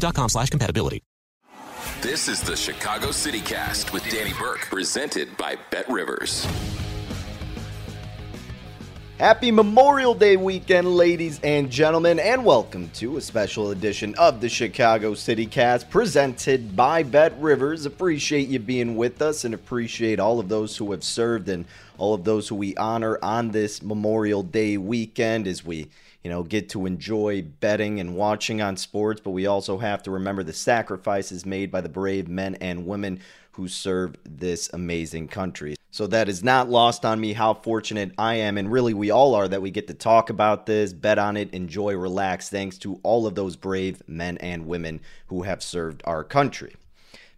com slash compatibility. This is the Chicago City Cast with Danny Burke, presented by Bet Rivers. Happy Memorial Day weekend, ladies and gentlemen, and welcome to a special edition of the Chicago City Cast presented by Bet Rivers. Appreciate you being with us and appreciate all of those who have served and all of those who we honor on this Memorial Day weekend as we you know, get to enjoy betting and watching on sports, but we also have to remember the sacrifices made by the brave men and women who serve this amazing country. So that is not lost on me how fortunate I am, and really we all are that we get to talk about this, bet on it, enjoy, relax, thanks to all of those brave men and women who have served our country.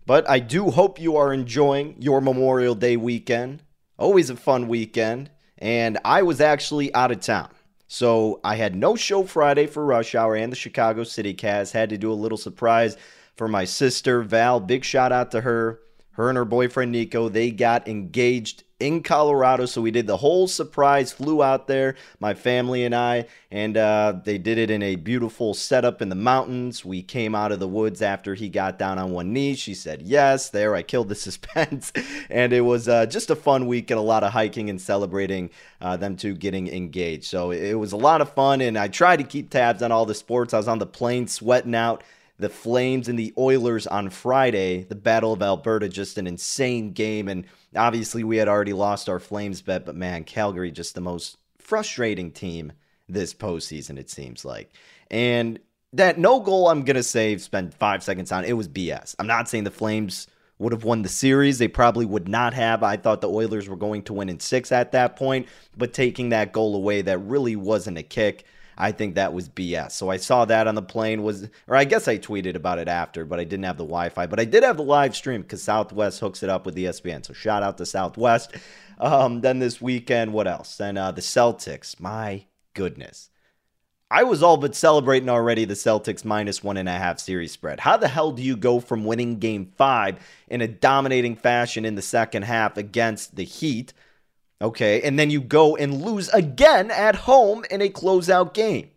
But I do hope you are enjoying your Memorial Day weekend. Always a fun weekend. And I was actually out of town. So I had no show Friday for Rush Hour and the Chicago City Cast. Had to do a little surprise for my sister Val. Big shout out to her. Her and her boyfriend Nico, they got engaged in Colorado. So we did the whole surprise, flew out there, my family and I, and uh, they did it in a beautiful setup in the mountains. We came out of the woods after he got down on one knee. She said yes. There, I killed the suspense. and it was uh, just a fun week and a lot of hiking and celebrating uh, them two getting engaged. So it was a lot of fun. And I tried to keep tabs on all the sports. I was on the plane sweating out the Flames and the Oilers on Friday. The Battle of Alberta, just an insane game. And obviously, we had already lost our Flames bet, but man, Calgary, just the most frustrating team this postseason, it seems like. And that no goal, I'm going to say, spend five seconds on, it was BS. I'm not saying the Flames would have won the series. They probably would not have. I thought the Oilers were going to win in six at that point, but taking that goal away, that really wasn't a kick. I think that was BS. So I saw that on the plane was, or I guess I tweeted about it after, but I didn't have the Wi-Fi. But I did have the live stream because Southwest hooks it up with the ESPN. So shout out to Southwest. Um, then this weekend, what else? Then uh, the Celtics. My goodness. I was all but celebrating already the Celtics minus one and a half series spread. How the hell do you go from winning game five in a dominating fashion in the second half against the Heat Okay. And then you go and lose again at home in a closeout game.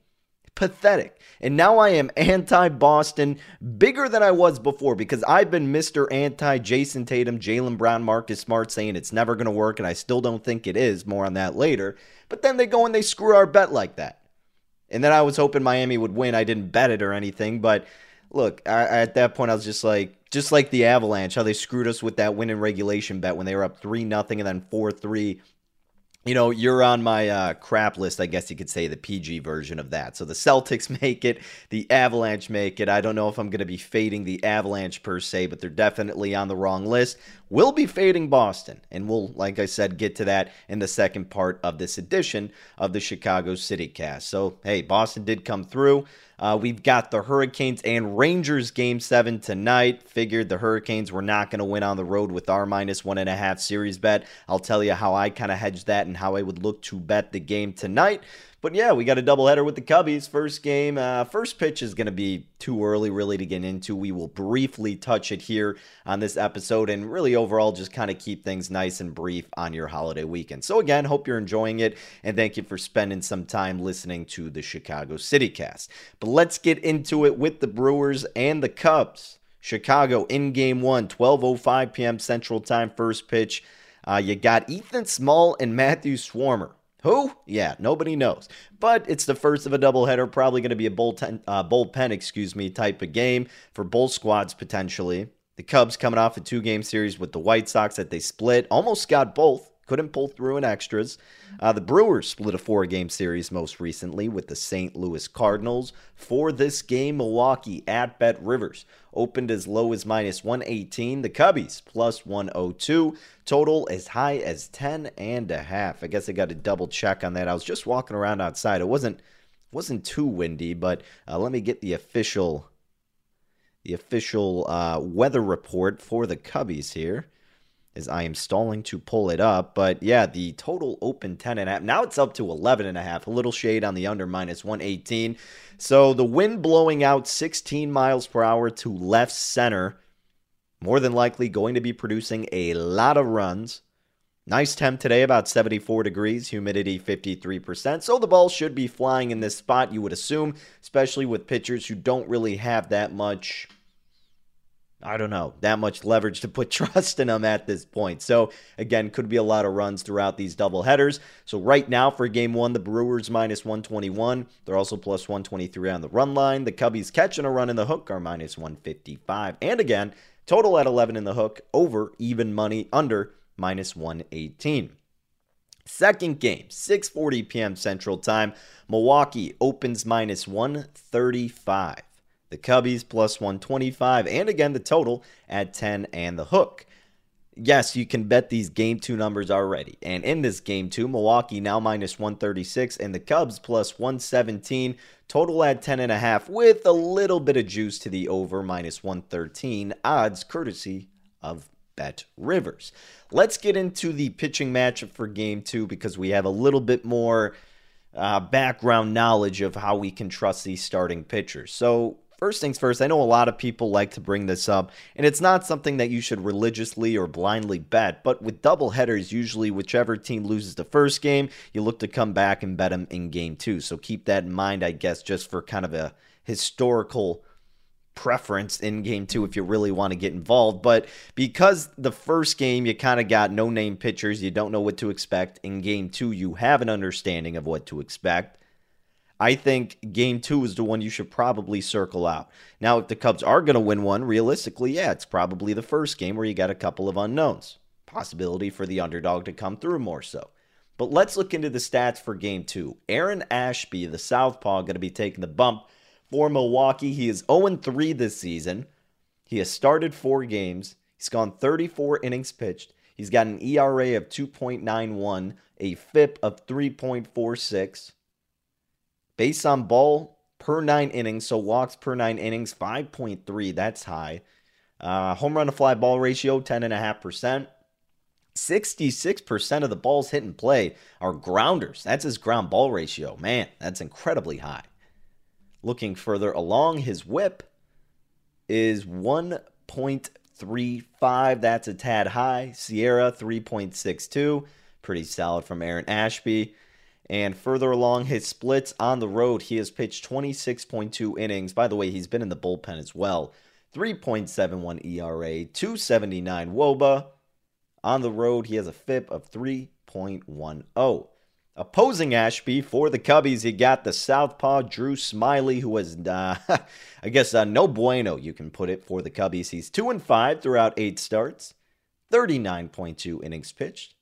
Pathetic. And now I am anti Boston bigger than I was before because I've been Mr. Anti Jayson Tatum, Jaylen Brown, Marcus Smart saying it's never going to work, and I still don't think it is. More on that later. But then they go and they screw our bet like that. And then I was hoping Miami would win. I didn't bet it or anything. But look, I, at that point, I was just like, just like the Avalanche, how they screwed us with that win in regulation bet when they were up 3 nothing and then 4 3 you know, you're on my uh, crap list, I guess you could say the PG version of that. So the Celtics make it, the Avalanche make it. I don't know if I'm going to be fading the Avalanche per se, but they're definitely on the wrong list. We'll be fading Boston, and we'll, like I said, get to that in the second part of this edition of the Chicago City Cast. So, hey, Boston did come through. Uh, we've got the Hurricanes and Rangers game seven tonight. Figured the Hurricanes were not going to win on the road with our minus one and a half series bet. I'll tell you how I kind of hedged that and how I would look to bet the game tonight. But yeah, we got a doubleheader with the Cubbies. First game, uh, first pitch is going to be too early really to get into. We will briefly touch it here on this episode and really overall just kind of keep things nice and brief on your holiday weekend. So again, hope you're enjoying it and thank you for spending some time listening to the Chicago City Cast. But let's get into it with the Brewers and the Cubs. Chicago in game one, 12.05 p.m. Central Time, first pitch. Uh, you got Ethan Small and Matthew Swarmer. Who? Yeah, nobody knows. But it's the first of a doubleheader, probably going to be a bullpen, uh, bullpen, excuse me, type of game for both squads potentially. The Cubs coming off a two game series with the White Sox that they split, almost got both couldn't pull through in extras. Uh, the Brewers split a four game series most recently with the St. Louis Cardinals. For this game, Milwaukee at Bet Rivers opened as low as minus 118. The Cubbies plus 102. Total as high as 10 and a half. I guess I got to double check on that. I was just walking around outside. It wasn't wasn't too windy, but uh, let me get the official the official uh, weather report for the Cubbies here as I am stalling to pull it up. But yeah, the total open 10 and a half. Now it's up to 11 and a half. A little shade on the under minus 118. So the wind blowing out 16 miles per hour to left center. More than likely going to be producing a lot of runs. Nice temp today, about 74 degrees, humidity 53%. So the ball should be flying in this spot, you would assume, especially with pitchers who don't really have that much I don't know, that much leverage to put trust in them at this point. So, again, could be a lot of runs throughout these double headers. So, right now for game one, the Brewers minus 121. They're also plus 123 on the run line. The Cubbies catching a run in the hook are minus 155. And again, total at 11 in the hook, over even money, under minus 118. Second game, 6:40 p.m. Central Time. Milwaukee opens minus 135 the Cubbies plus 125, and again the total at 10 and the hook. Yes, you can bet these game two numbers already. And in this game two, Milwaukee now minus 136 and the Cubs plus 117. Total at 10.5 with a little bit of juice to the over minus 113 odds courtesy of Bet Rivers. Let's get into the pitching matchup for game two because we have a little bit more uh, background knowledge of how we can trust these starting pitchers. So First things first, I know a lot of people like to bring this up, and it's not something that you should religiously or blindly bet, but with double headers, usually whichever team loses the first game, you look to come back and bet them in game two. So keep that in mind, I guess, just for kind of a historical preference in game two if you really want to get involved. But because the first game you kind of got no name pitchers, you don't know what to expect. In game two, you have an understanding of what to expect. I think game two is the one you should probably circle out. Now, if the Cubs are going to win one, realistically, yeah, it's probably the first game where you got a couple of unknowns. Possibility for the underdog to come through more so. But let's look into the stats for game two. Aaron Ashby, the Southpaw, going to be taking the bump for Milwaukee. He is 0 3 this season. He has started four games. He's gone 34 innings pitched. He's got an ERA of 2.91, a FIP of 3.46. Base on ball per nine innings, so walks per nine innings, 5.3. That's high. Uh, home run to fly ball ratio, 10.5%. 66% of the balls hit and play are grounders. That's his ground ball ratio. Man, that's incredibly high. Looking further along, his whip is 1.35. That's a tad high. SIERA, 3.62. Pretty solid from Aaron Ashby. And further along his splits on the road, he has pitched 26.2 innings. By the way, he's been in the bullpen as well. 3.71 ERA, 279 wOBA. On the road, he has a FIP of 3.10. Opposing Ashby for the Cubbies, he got the Southpaw Drew Smyly, who was, uh, I guess, uh, no bueno, you can put it, for the Cubbies. He's 2 and 5 throughout eight starts, 39.2 innings pitched.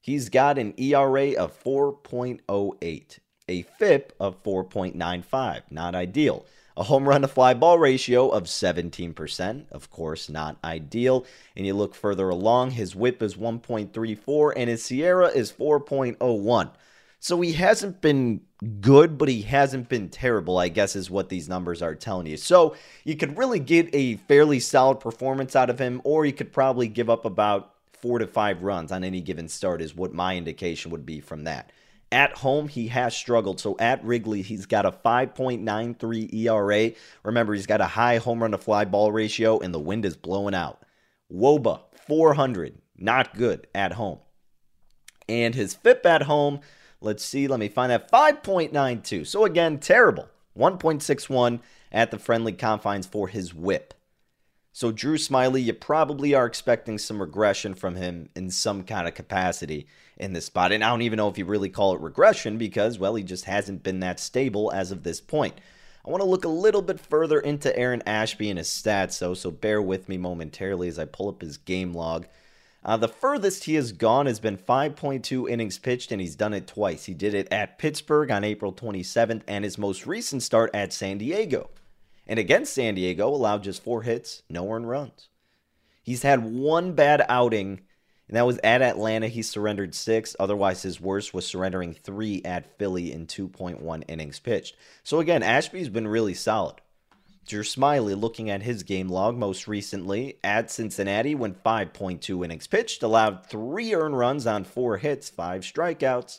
He's got an ERA of 4.08, a FIP of 4.95, not ideal. A home run to fly ball ratio of 17%, of course, not ideal. And you look further along, his whip is 1.34 and his SIERA is 4.01. So he hasn't been good, but he hasn't been terrible, I guess is what these numbers are telling you. So you could really get a fairly solid performance out of him, or you could probably give up about four to five runs on any given start, is what my indication would be from that. At home, he has struggled. So at Wrigley, he's got a 5.93 ERA. Remember, he's got a high home run to fly ball ratio, and the wind is blowing out. wOBA, 400. Not good at home. And his FIP at home, let's see, let me find that 5.92. So again, terrible. 1.61 at the friendly confines for his whip. So, Drew Smyly, you probably are expecting some regression from him in some kind of capacity in this spot. And I don't even know if you really call it regression because, well, he just hasn't been that stable as of this point. I want to look a little bit further into Aaron Ashby and his stats, though, so bear with me momentarily as I pull up his game log. Uh, the furthest he has gone has been 5.2 innings pitched, and he's done it twice. He did it at Pittsburgh on April 27th, and his most recent start at San Diego and against San Diego allowed just four hits, no earned runs. He's had one bad outing, and that was at Atlanta. He surrendered six. Otherwise, his worst was surrendering three at Philly in 2.1 innings pitched. So again, Ashby's been really solid. Drew Smyly looking at his game log most recently at Cincinnati, went 5.2 innings pitched, allowed three earned runs on four hits, five strikeouts,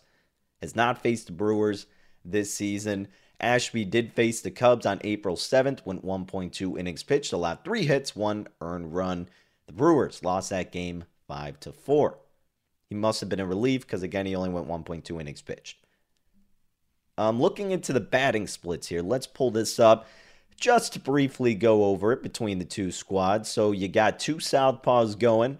has not faced the Brewers this season. Ashby did face the Cubs on April 7th, went 1.2 innings pitched, allowed three hits, one earned run. The Brewers lost that game 5 to 4. He must have been in relief because, again, he only went 1.2 innings pitched. Um, looking into the batting splits here, let's pull this up just to briefly go over it between the two squads. So you got two southpaws going,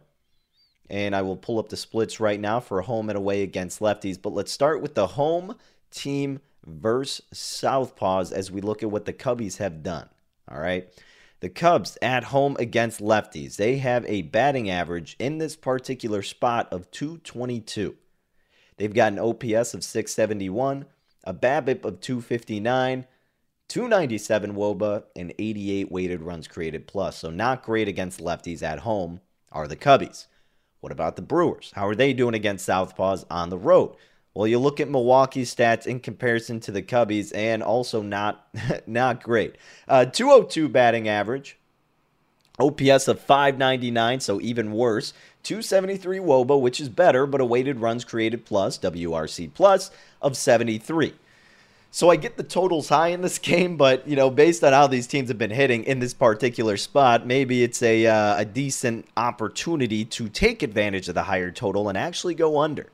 and I will pull up the splits right now for home and away against lefties. But let's start with the home team versus Southpaws as we look at what the Cubbies have done. All right. The Cubs at home against lefties, they have a batting average in this particular spot of 222. They've got an OPS of 671, a BABIP of 259, 297 wOBA, and 88 weighted runs created plus. So not great against lefties at home are the Cubbies. What about the Brewers? How are they doing against Southpaws on the road? Well, you look at Milwaukee's stats in comparison to the Cubbies, and also not not great. Uh, 202 batting average, OPS of 599, so even worse. 273 wOBA, which is better, but a weighted runs created plus, WRC plus, of 73. So I get the totals high in this game, but you know, based on how these teams have been hitting in this particular spot, maybe it's a uh, a decent opportunity to take advantage of the higher total and actually go under.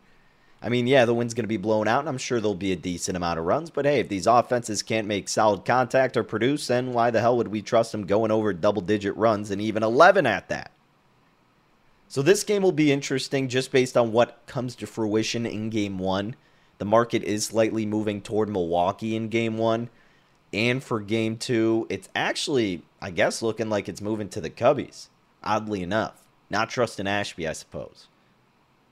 I mean, yeah, the wind's going to be blown out, and I'm sure there'll be a decent amount of runs. But hey, if these offenses can't make solid contact or produce, then why the hell would we trust them going over double digit runs and even 11 at that? So this game will be interesting just based on what comes to fruition in game one. The market is slightly moving toward Milwaukee in game one. And for game two, it's actually, I guess, looking like it's moving to the Cubbies, oddly enough. Not trusting Ashby, I suppose.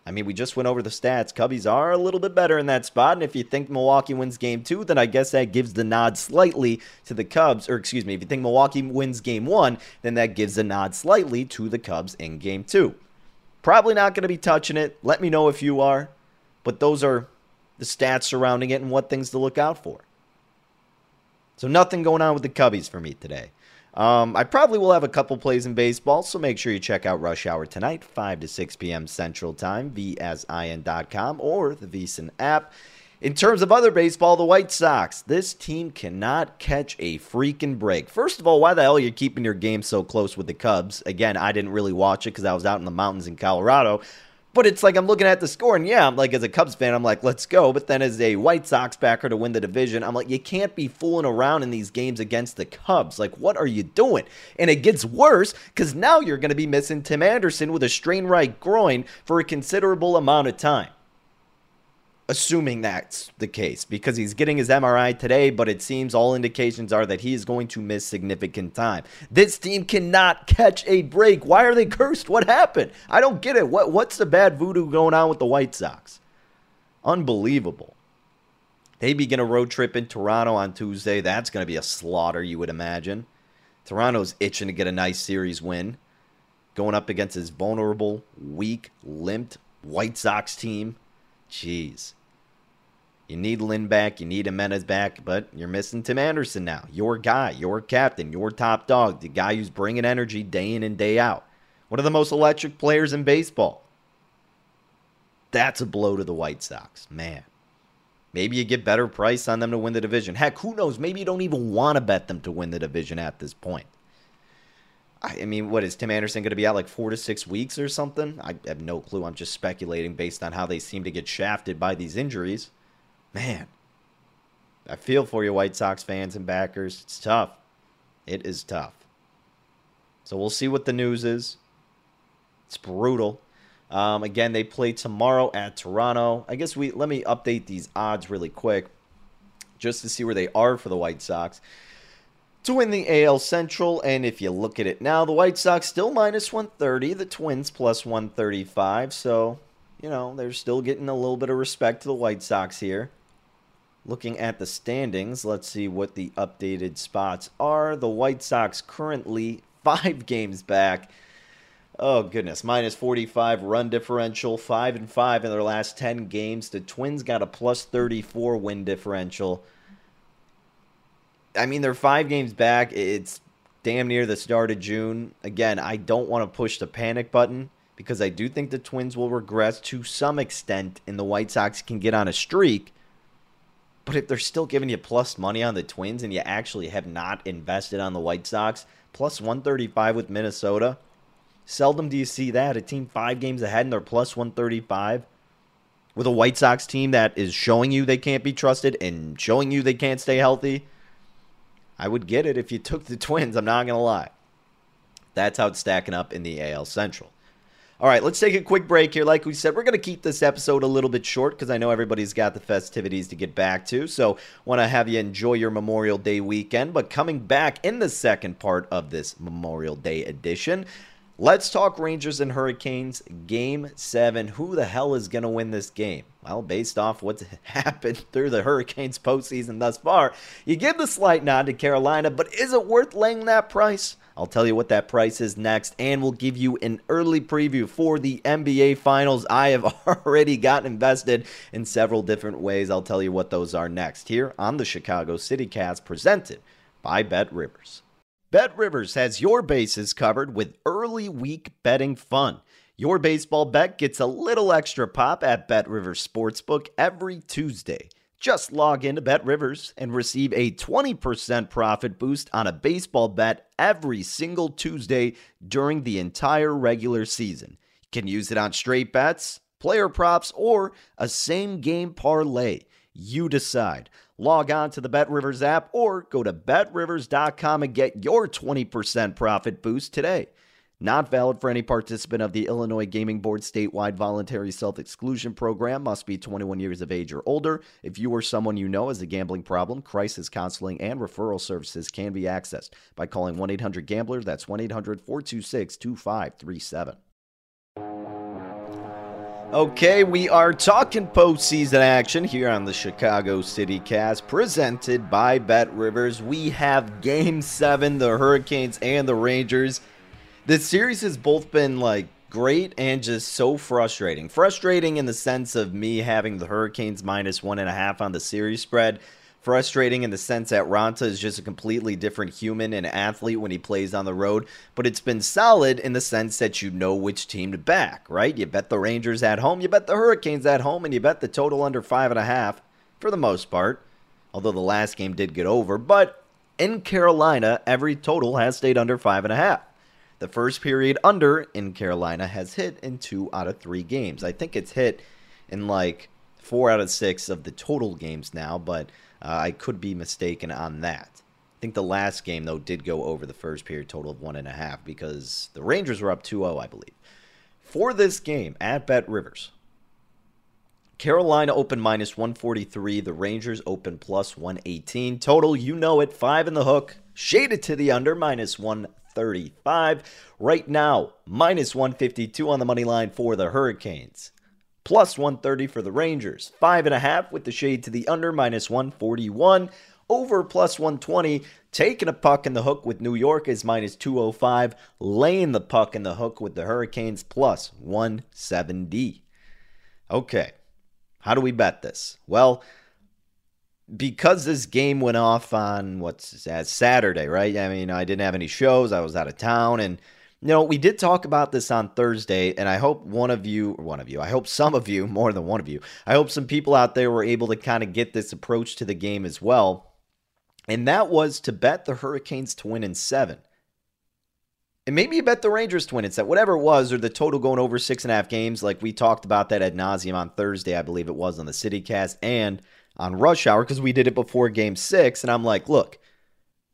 I mean, we just went over the stats. Cubbies are a little bit better in that spot. And if you think Milwaukee wins game two, then I guess that gives the nod slightly to the Cubs. Or excuse me, if you think Milwaukee wins game one, then that gives a nod slightly to the Cubs in game two. Probably not going to be touching it. Let me know if you are. But those are the stats surrounding it and what things to look out for. So nothing going on with the Cubbies for me today. Um, I probably will have a couple plays in baseball, so make sure you check out Rush Hour tonight, 5 to 6 p.m. Central Time, vsin.com or the VSiN app. In terms of other baseball, the White Sox, this team cannot catch a freaking break. First of all, why the hell are you keeping your game so close with the Cubs? Again, I didn't really watch it because I was out in the mountains in Colorado. But it's like I'm looking at the score, and yeah, I'm like, as a Cubs fan, I'm like, let's go. But then as a White Sox backer to win the division, I'm like, you can't be fooling around in these games against the Cubs. Like, what are you doing? And it gets worse because now you're going to be missing Tim Anderson with a strain right groin for a considerable amount of time. Assuming that's the case because he's getting his MRI today, but it seems all indications are that he is going to miss significant time. This team cannot catch a break. Why are they cursed? What happened? I don't get it. What what's the bad voodoo going on with the White Sox? Unbelievable. They begin a road trip in Toronto on Tuesday. That's going to be a slaughter, you would imagine. Toronto's itching to get a nice series win, going up against his vulnerable, weak, limped White Sox team. Jeez. You need Lynn back, you need Jimenez back, but you're missing Tim Anderson now. Your guy, your captain, your top dog, the guy who's bringing energy day in and day out. One of the most electric players in baseball. That's a blow to the White Sox, man. Maybe you get better price on them to win the division. Heck, who knows? Maybe you don't even want to bet them to win the division at this point. I mean, what is Tim Anderson going to be out like four to six weeks or something? I have no clue. I'm just speculating based on how they seem to get shafted by these injuries. Man, I feel for you, White Sox fans and backers. It's tough. It is tough. So we'll see what the news is. It's brutal. Um, again, they play tomorrow at Toronto. I guess we let me update these odds really quick, just to see where they are for the White Sox to win the AL Central. And if you look at it now, the White Sox still minus 130, the Twins plus 135. So, you know, they're still getting a little bit of respect to the White Sox here. Looking at the standings, let's see what the updated spots are. The White Sox currently five games back. Oh goodness, minus 45 run differential, 5 and 5 in their last 10 games. The Twins got a plus 34 win differential. I mean, they're five games back. It's damn near the start of June. Again, I don't want to push the panic button because I do think the Twins will regress to some extent and the White Sox can get on a streak. But if they're still giving you plus money on the Twins and you actually have not invested on the White Sox, plus 135 with Minnesota, seldom do you see that. A team five games ahead and they're plus 135 with a White Sox team that is showing you they can't be trusted and showing you they can't stay healthy. I would get it if you took the Twins. I'm not going to lie. That's how it's stacking up in the AL Central. All right, let's take a quick break here. Like we said, we're going to keep this episode a little bit short because I know everybody's got the festivities to get back to. So, want to have you enjoy your Memorial Day weekend. But coming back in the second part of this Memorial Day edition, Let's talk Rangers and Hurricanes game seven. Who the hell is going to win this game? Well, based off what's happened through the Hurricanes postseason thus far, you give the slight nod to Carolina, but is it worth laying that price? I'll tell you what that price is next, and we'll give you an early preview for the NBA Finals. I have already gotten invested in several different ways. I'll tell you what those are next here on the Chicago City Cast presented by Bet Rivers. Bet Rivers has your bases covered with early week betting fun. Your baseball bet gets a little extra pop at Bet Rivers Sportsbook every Tuesday. Just log into Bet Rivers and receive a 20% profit boost on a baseball bet every single Tuesday during the entire regular season. You can use it on straight bets, player props, or a same game parlay. You decide. Log on to the BetRivers app or go to betrivers.com and get your 20% profit boost today. Not valid for any participant of the Illinois Gaming Board statewide voluntary self exclusion program. Must be 21 years of age or older. If you or someone you know has a gambling problem, crisis counseling and referral services can be accessed by calling 1 800 Gambler. That's 1 800 426 2537. Okay, we are talking postseason action here on the Chicago City Cast, presented by Bet Rivers. We have Game 7, the Hurricanes and the Rangers. The series has both been like great and just so frustrating. Frustrating in the sense of me having the Hurricanes minus one and a half on the series spread frustrating in the sense that Raanta is just a completely different human and athlete when he plays on the road, but it's been solid in the sense that you know which team to back, right? You bet the Rangers at home, you bet the Hurricanes at home, and you bet the total under five and a half for the most part. Although the last game did get over, but in Carolina, every total has stayed under five and a half. The first period under in Carolina has hit in two out of three games. I think it's hit in like four out of six of the total games now, but uh, I could be mistaken on that. I think the last game, though, did go over the first period total of one and a half because the Rangers were up 2 0, I believe. For this game at Bet Rivers, Carolina open minus 143. The Rangers open plus 118. Total, you know it, five in the hook. Shaded to the under, minus 135. Right now, minus 152 on the money line for the Hurricanes. Plus 130 for the Rangers. Five and a half with the shade to the under, minus 141. Over plus 120. Taking a puck in the hook with New York is minus 205. Laying the puck in the hook with the Hurricanes plus 170. Okay. How do we bet this? Well, because this game went off on what's as uh, Saturday, right? I mean, I didn't have any shows. I was out of town and you know, we did talk about this on Thursday, and I hope one of you, one of you, I hope some of you, more than one of you, I hope some people out there were able to kind of get this approach to the game as well. And that was to bet the Hurricanes to win in seven. And maybe you bet the Rangers to win in seven, whatever it was, or the total going over six and a half games. Like we talked about that ad nauseum on Thursday, I believe it was on the CityCast and on Rush Hour because we did it before game six. And I'm like, look,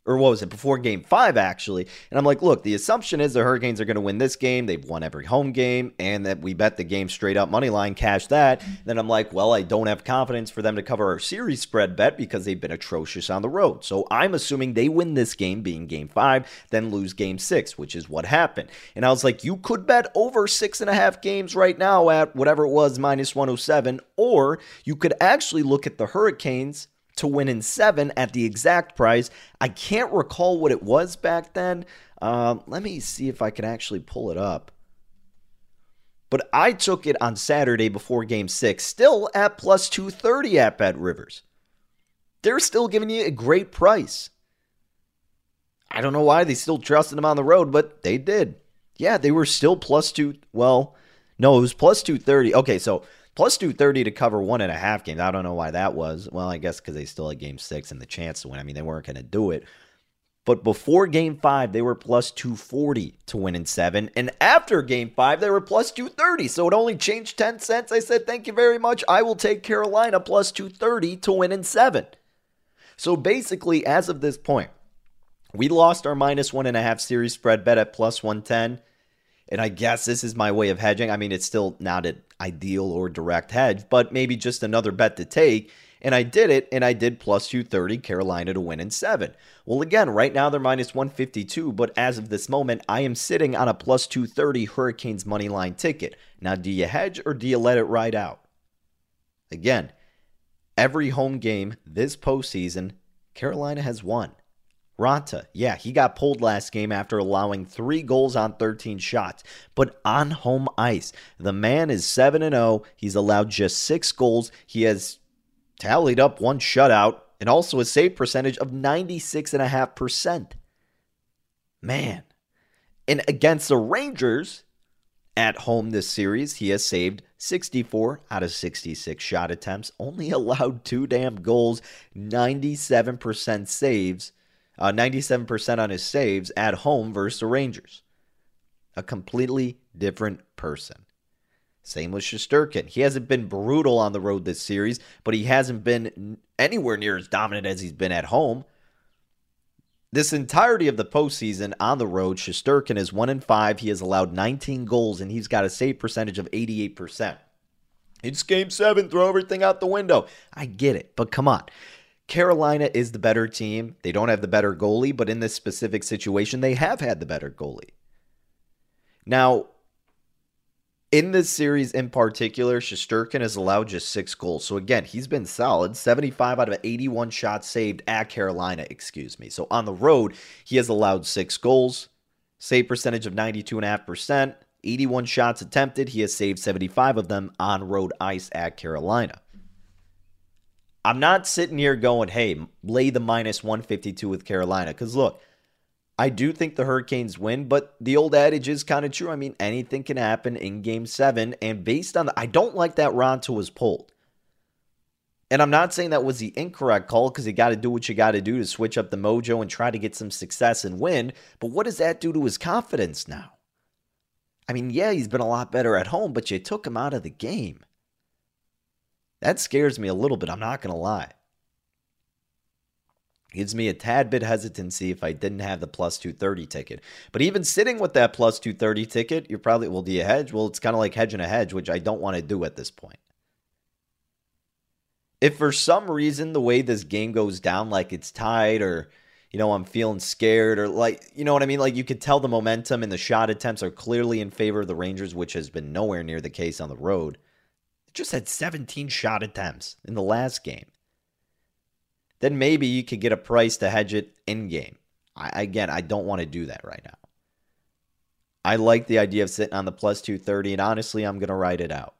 or what was it before game five actually. And i'm like look the assumption is the hurricanes are going to win this game. They've won every home game and that we bet the game straight up money line cash that. Then i'm like well i don't have confidence for them to cover our series spread bet because they've been atrocious on the road. So i'm assuming they win this game being game five then lose game six which is what happened. And i was like you could bet over six and a half games right now at whatever it was minus 107 or you could actually look at the hurricanes to win in seven at the exact price. I can't recall what it was back then. Um, let me see if I can actually pull it up. But I took it on Saturday before game six, still at plus 230 at Bet Rivers. They're still giving you a great price. I don't know why they still trusted them on the road, but they did. Yeah, they were still plus two. Well, no, it was plus 230. Okay, so plus 230 to cover one and a half games. I don't know why that was. Well, I guess because they still had game six and the chance to win. I mean, they weren't going to do it. But before game five, they were plus 240 to win in seven. And after game five, they were plus 230. So it only changed 10 cents. I said, thank you very much. I will take Carolina plus 230 to win in seven. So basically, as of this point, we lost our minus one and a half series spread bet at plus 110. And I guess this is my way of hedging. I mean, it's still not an ideal or direct hedge, but maybe just another bet to take. And I did it, and I did plus 230 Carolina to win in seven. Well, again, right now they're minus 152, but as of this moment, I am sitting on a plus 230 Hurricanes money line ticket. Now, do you hedge or do you let it ride out? Again, every home game this postseason, Carolina has won. Raanta, yeah, he got pulled last game after allowing three goals on 13 shots, but on home ice. The man is 7 0. He's allowed just six goals. He has tallied up one shutout and also a save percentage of 96.5%. Man. And against the Rangers at home this series, he has saved 64 out of 66 shot attempts, only allowed two damn goals, 97% saves uh, 97% on his saves at home versus the Rangers. A completely different person. Same with Shesterkin. He hasn't been brutal on the road this series, but he hasn't been anywhere near as dominant as he's been at home. This entirety of the postseason on the road, Shesterkin is 1 in 5. He has allowed 19 goals and he's got a save percentage of 88%. It's game seven, throw everything out the window. I get it, but come on. Carolina is the better team. They don't have the better goalie, but in this specific situation, they have had the better goalie. Now, in this series in particular, Shesterkin has allowed just six goals. So again, he's been solid. 75 out of 81 shots saved at Carolina, excuse me. So on the road, he has allowed six goals, save percentage of 92.5%, 81 shots attempted. He has saved 75 of them on road ice at Carolina. I'm not sitting here going, hey, lay the minus 152 with Carolina. Because look, I do think the Hurricanes win, but the old adage is kind of true. I mean, anything can happen in game seven. And based on the, I don't like that Raanta was pulled. And I'm not saying that was the incorrect call because you got to do what you got to do to switch up the mojo and try to get some success and win. But what does that do to his confidence now? I mean, yeah, he's been a lot better at home, but you took him out of the game. That scares me a little bit, I'm not going to lie. Gives me a tad bit hesitancy if I didn't have the plus 230 ticket. But even sitting with that plus 230 ticket, you're probably, well, do you hedge? Well, it's kind of like hedging a hedge, which I don't want to do at this point. If for some reason the way this game goes down, like it's tied or, you know, I'm feeling scared or like, you know what I mean? Like you could tell the momentum and the shot attempts are clearly in favor of the Rangers, which has been nowhere near the case on the road. Just had 17 shot attempts in the last game. Then maybe you could get a price to hedge it in game. I, again, I don't want to do that right now. I like the idea of sitting on the plus 230, and honestly, I'm going to ride it out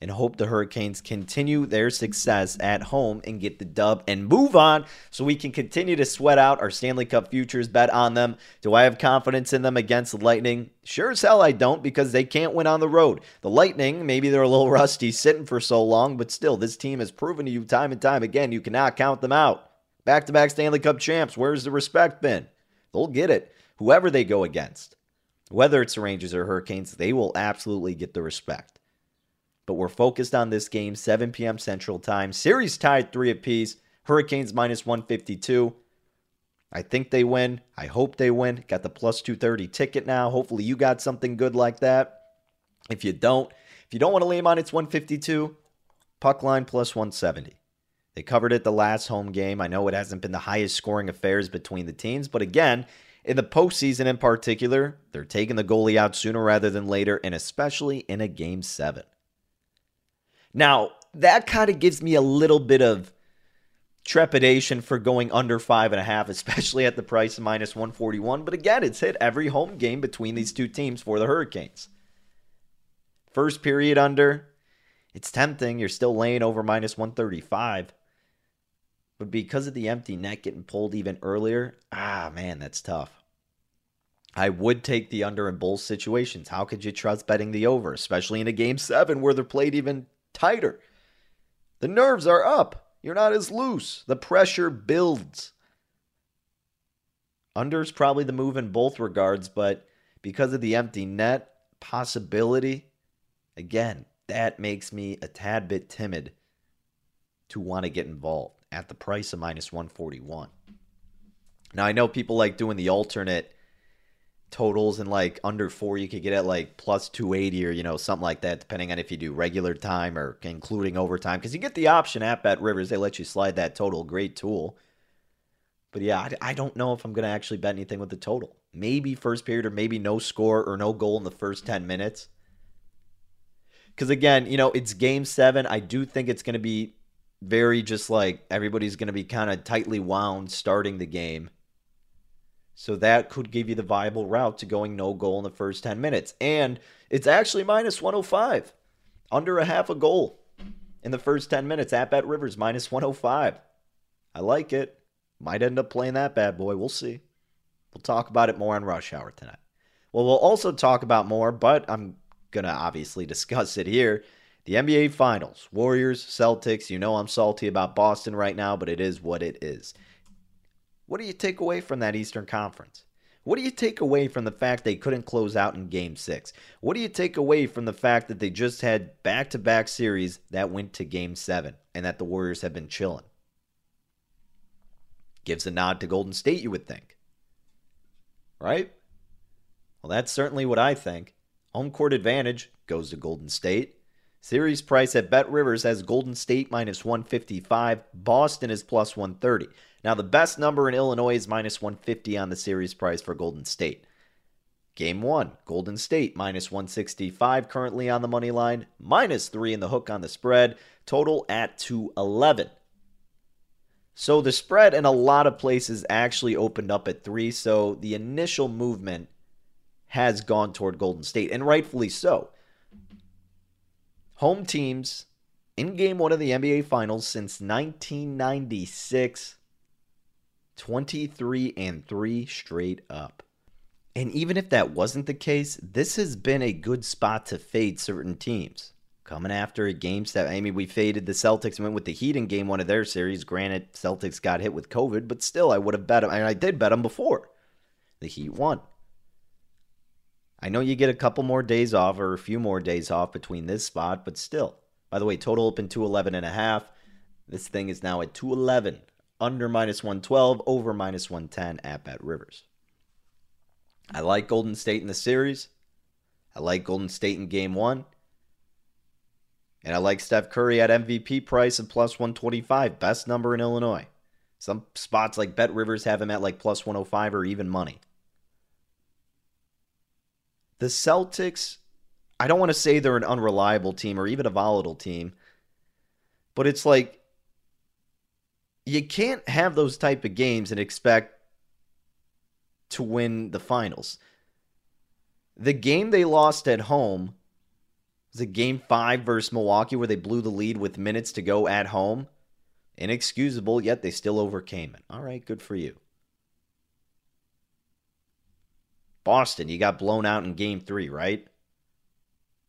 and hope the Hurricanes continue their success at home and get the dub and move on so we can continue to sweat out our Stanley Cup futures, bet on them. Do I have confidence in them against the Lightning? Sure as hell I don't because they can't win on the road. The Lightning, maybe they're a little rusty sitting for so long, but still, this team has proven to you time and time again you cannot count them out. Back to back Stanley Cup champs, where's the respect been? They'll get it, whoever they go against. Whether it's the Rangers or Hurricanes, they will absolutely get the respect but we're focused on this game, 7 p.m. Central Time. Series tied three apiece. Hurricanes minus 152. I think they win. I hope they win. Got the plus 230 ticket now. Hopefully you got something good like that. If you don't, if you don't want to lay on it's 152, puck line plus 170. They covered it the last home game. I know it hasn't been the highest scoring affairs between the teams, but again, in the postseason in particular, they're taking the goalie out sooner rather than later, and especially in a game seven. Now, that kind of gives me a little bit of trepidation for going under five and a half, especially at the price of minus 141. But again, it's hit every home game between these two teams for the Hurricanes. First period under, it's tempting. You're still laying over minus 135. But because of the empty net getting pulled even earlier, ah, man, that's tough. I would take the under in both situations. How could you trust betting the over, especially in a game seven where they're played even tighter. The nerves are up. You're not as loose. The pressure builds. Under is probably the move in both regards, but because of the empty net possibility, again, that makes me a tad bit timid to want to get involved at the price of minus 141. Now, I know people like doing the alternate totals and like under four you could get at like plus 280 or you know something like that depending on if you do regular time or including overtime because you get the option at bet rivers. They let you slide that total. Great tool. But yeah I, I don't know if i'm to actually bet anything with the total. Maybe first period or maybe no score or no goal in the first 10 minutes. Because again you know it's game seven. I do think it's to be very just like everybody's to be kind of tightly wound starting the game so that could give you the viable route to going no goal in the first 10 minutes. And it's actually minus 105, under a half a goal in the first 10 minutes at Bet Rivers, minus 105. I like it. Might end up playing that bad boy. We'll see. We'll talk about it more on Rush Hour tonight. Well, we'll also talk about more, but I'm going to obviously discuss it here. The NBA Finals, Warriors, Celtics. You know I'm salty about Boston right now, but it is what it is. What do you take away from that Eastern Conference? What do you take away from the fact they couldn't close out in game six? What do you take away from the fact that they just had back to back series that went to game seven and that the Warriors have been chilling? Gives a nod to Golden State, you would think. Right? Well, that's certainly what I think. Home court advantage goes to Golden State. Series price at Bet Rivers has Golden State minus 155. Boston is plus 130. Now, the best number in Illinois is minus 150 on the series price for Golden State. Game one, Golden State minus 165 currently on the money line, minus three in the hook on the spread, total at 211. So the spread in a lot of places actually opened up at three, so the initial movement has gone toward Golden State, and rightfully so. Home teams in game one of the NBA Finals since 1996 23 and 3 straight up. And even if that wasn't the case, this has been a good spot to fade certain teams. Coming after a game set, I mean, we faded the Celtics and went with the Heat in game one of their series. Granted, Celtics got hit with COVID, but still, I would have bet them. Mean, I did bet them before. The Heat won. I know you get a couple more days off or a few more days off between this spot, but still. By the way, total open 211 and a half. This thing is now at 211 under minus 112, over minus 110 at Bet Rivers. I like Golden State in the series. I like Golden State in game one. And I like Steph Curry at MVP price of plus 125, best number in Illinois. Some spots like Bet Rivers have him at like plus 105 or even money. The Celtics, I don't want to say they're an unreliable team or even a volatile team, but it's like you can't have those type of games and expect to win the finals. The game they lost at home was it game five versus Milwaukee where they blew the lead with minutes to go at home? Inexcusable, yet they still overcame it. All right, good for you. Boston, you got blown out in game three, right?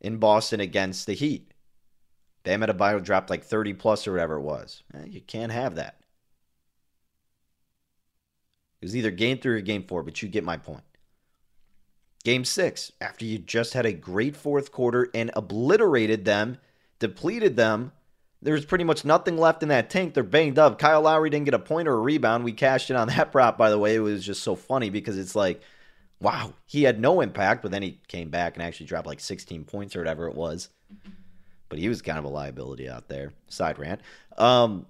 In Boston against the Heat. Bam Adebayo dropped like 30 plus or whatever it was. Eh, you can't have that. It was either game three or game four, but you get my point. Game six, after you just had a great fourth quarter and obliterated them, depleted them, there's pretty much nothing left in that tank. They're banged up. Kyle Lowry didn't get a point or a rebound. We cashed in on that prop, by the way. It was just so funny because it's like, wow, he had no impact, but then he came back and actually dropped like 16 points or whatever it was. But he was kind of a liability out there. Side rant. Um,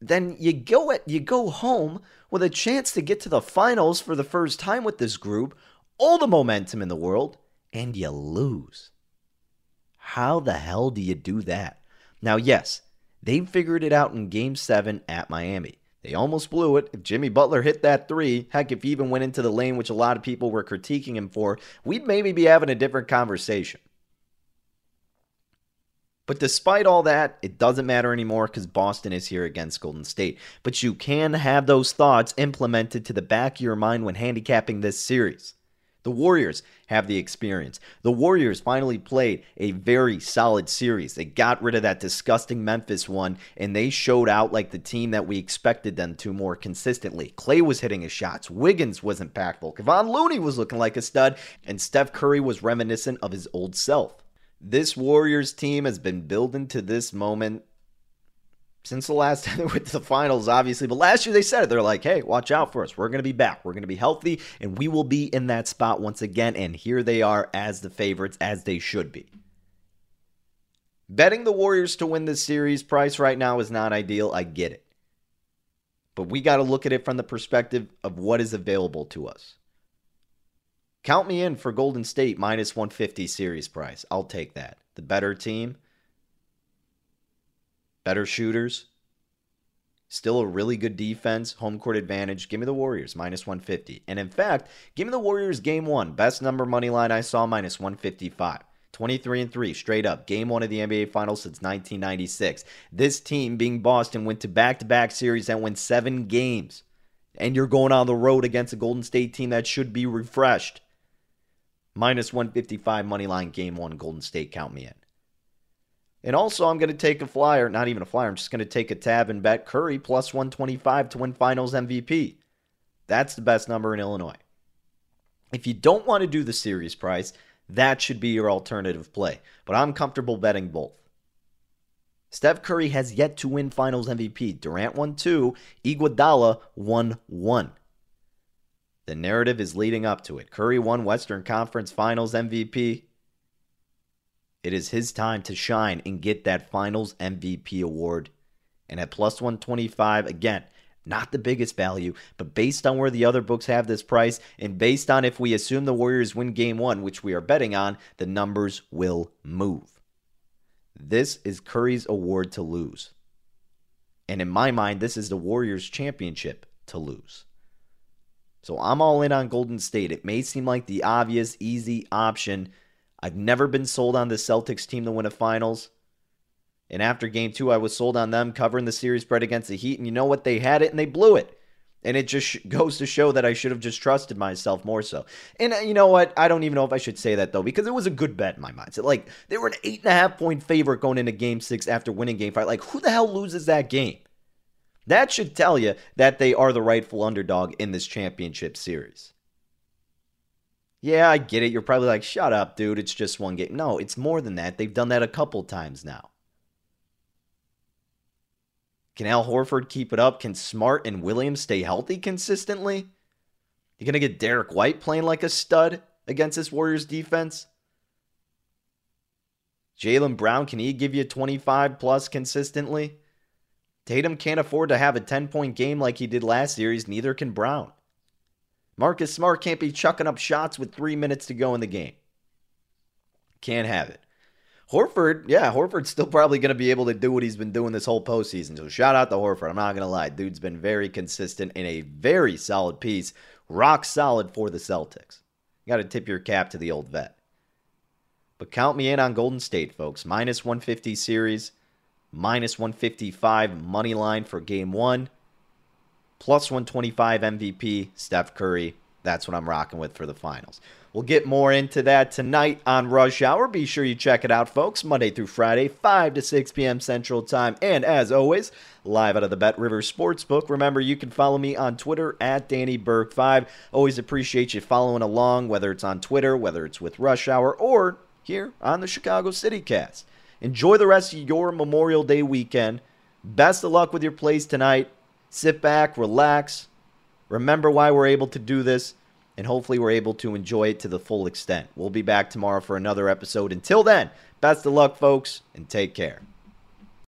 then you go at you go home with a chance to get to the finals for the first time with this group, all the momentum in the world, and you lose. How the hell do you do that? Now, yes, they figured it out in game seven at Miami. They almost blew it. If Jimmy Butler hit that three, heck, if he even went into the lane, which a lot of people were critiquing him for, we'd maybe be having a different conversation. But despite all that, it doesn't matter anymore because Boston is here against Golden State. But you can have those thoughts implemented to the back of your mind when handicapping this series. The Warriors have the experience. The Warriors finally played a very solid series. They got rid of that disgusting Memphis one, and they showed out like the team that we expected them to more consistently. Clay was hitting his shots. Wiggins was impactful. Kevon Looney was looking like a stud, and Steph Curry was reminiscent of his old self. This Warriors team has been building to this moment since the last time with the finals, obviously. But last year they said it. They're like, hey, watch out for us. We're going to be back. We're going to be healthy, and we will be in that spot once again. And here they are as the favorites, as they should be. Betting the Warriors to win this series price right now is not ideal. I get it. But we got to look at it from the perspective of what is available to us. Count me in for Golden State minus 150 series price. I'll take that. The better team, better shooters, still a really good defense, home court advantage. Give me the Warriors minus 150. And in fact, give me the Warriors game one. Best number money line I saw minus 155. 23 and 3 straight up. Game 1 of the NBA Finals since 1996. This team being Boston went to back-to-back series that went 7 games. And you're going on the road against a Golden State team that should be refreshed minus 155 money line game one Golden State. Count me in. And also, I'm going to take a flyer, not even a flyer, I'm just going to take a tab and bet Curry plus 125 to win finals MVP. That's the best number in Illinois. If you don't want to do the series price, that should be your alternative play. But I'm comfortable betting both. Steph Curry has yet to win finals MVP. Durant won two, Iguodala won one. The narrative is leading up to it. Curry won Western Conference Finals MVP. It is his time to shine and get that Finals MVP award. And at plus 125, again, not the biggest value, but based on where the other books have this price, and based on if we assume the Warriors win game one, which we are betting on, the numbers will move. This is Curry's award to lose. And in my mind, this is the Warriors' championship to lose. So I'm all in on Golden State. It may seem like the obvious, easy option. I've never been sold on the Celtics team to win a finals. And after game two, I was sold on them covering the series spread against the Heat. And you know what? They had it and they blew it. And it just goes to show that I should have just trusted myself more so. And uh, you know what? I don't even know if I should say that though, because it was a good bet in my mind. Like, they were an eight and a half point favorite going into game six after winning game five. Like, who the hell loses that game? That should tell you that they are the rightful underdog in this championship series. Yeah, I get it. You're probably like, shut up, dude. It's just one game. No, it's more than that. They've done that a couple times now. Can Al Horford keep it up? Can Smart and Williams stay healthy consistently? You're going to get Derrick White playing like a stud against this Warriors defense? Jaylen Brown, can he give you 25 plus consistently? Tatum can't afford to have a 10 point game like he did last series, neither can Brown. Marcus Smart can't be chucking up shots with three minutes to go in the game. Can't have it. Horford, yeah, Horford's still probably going to be able to do what he's been doing this whole postseason. So shout out to Horford. I'm not going to lie. Dude's been very consistent in a very solid piece. Rock solid for the Celtics. You got to tip your cap to the old vet. But count me in on Golden State, folks. Minus 150 series, minus 155 money line for game one, plus 125 MVP, Steph Curry. That's what I'm rocking with for the finals. We'll get more into that tonight on Rush Hour. Be sure you check it out, folks. Monday through Friday, 5 to 6 p.m. Central Time. And as always, live out of the BetRivers Sportsbook. Remember, you can follow me on Twitter at Danny Burke5. Always appreciate you following along, whether it's on Twitter, whether it's with Rush Hour, or here on the Chicago City Cast. Enjoy the rest of your Memorial Day weekend. Best of luck with your plays tonight. Sit back, relax. Remember why we're able to do this and hopefully we're able to enjoy it to the full extent. We'll be back tomorrow for another episode. Until then, best of luck, folks, and take care.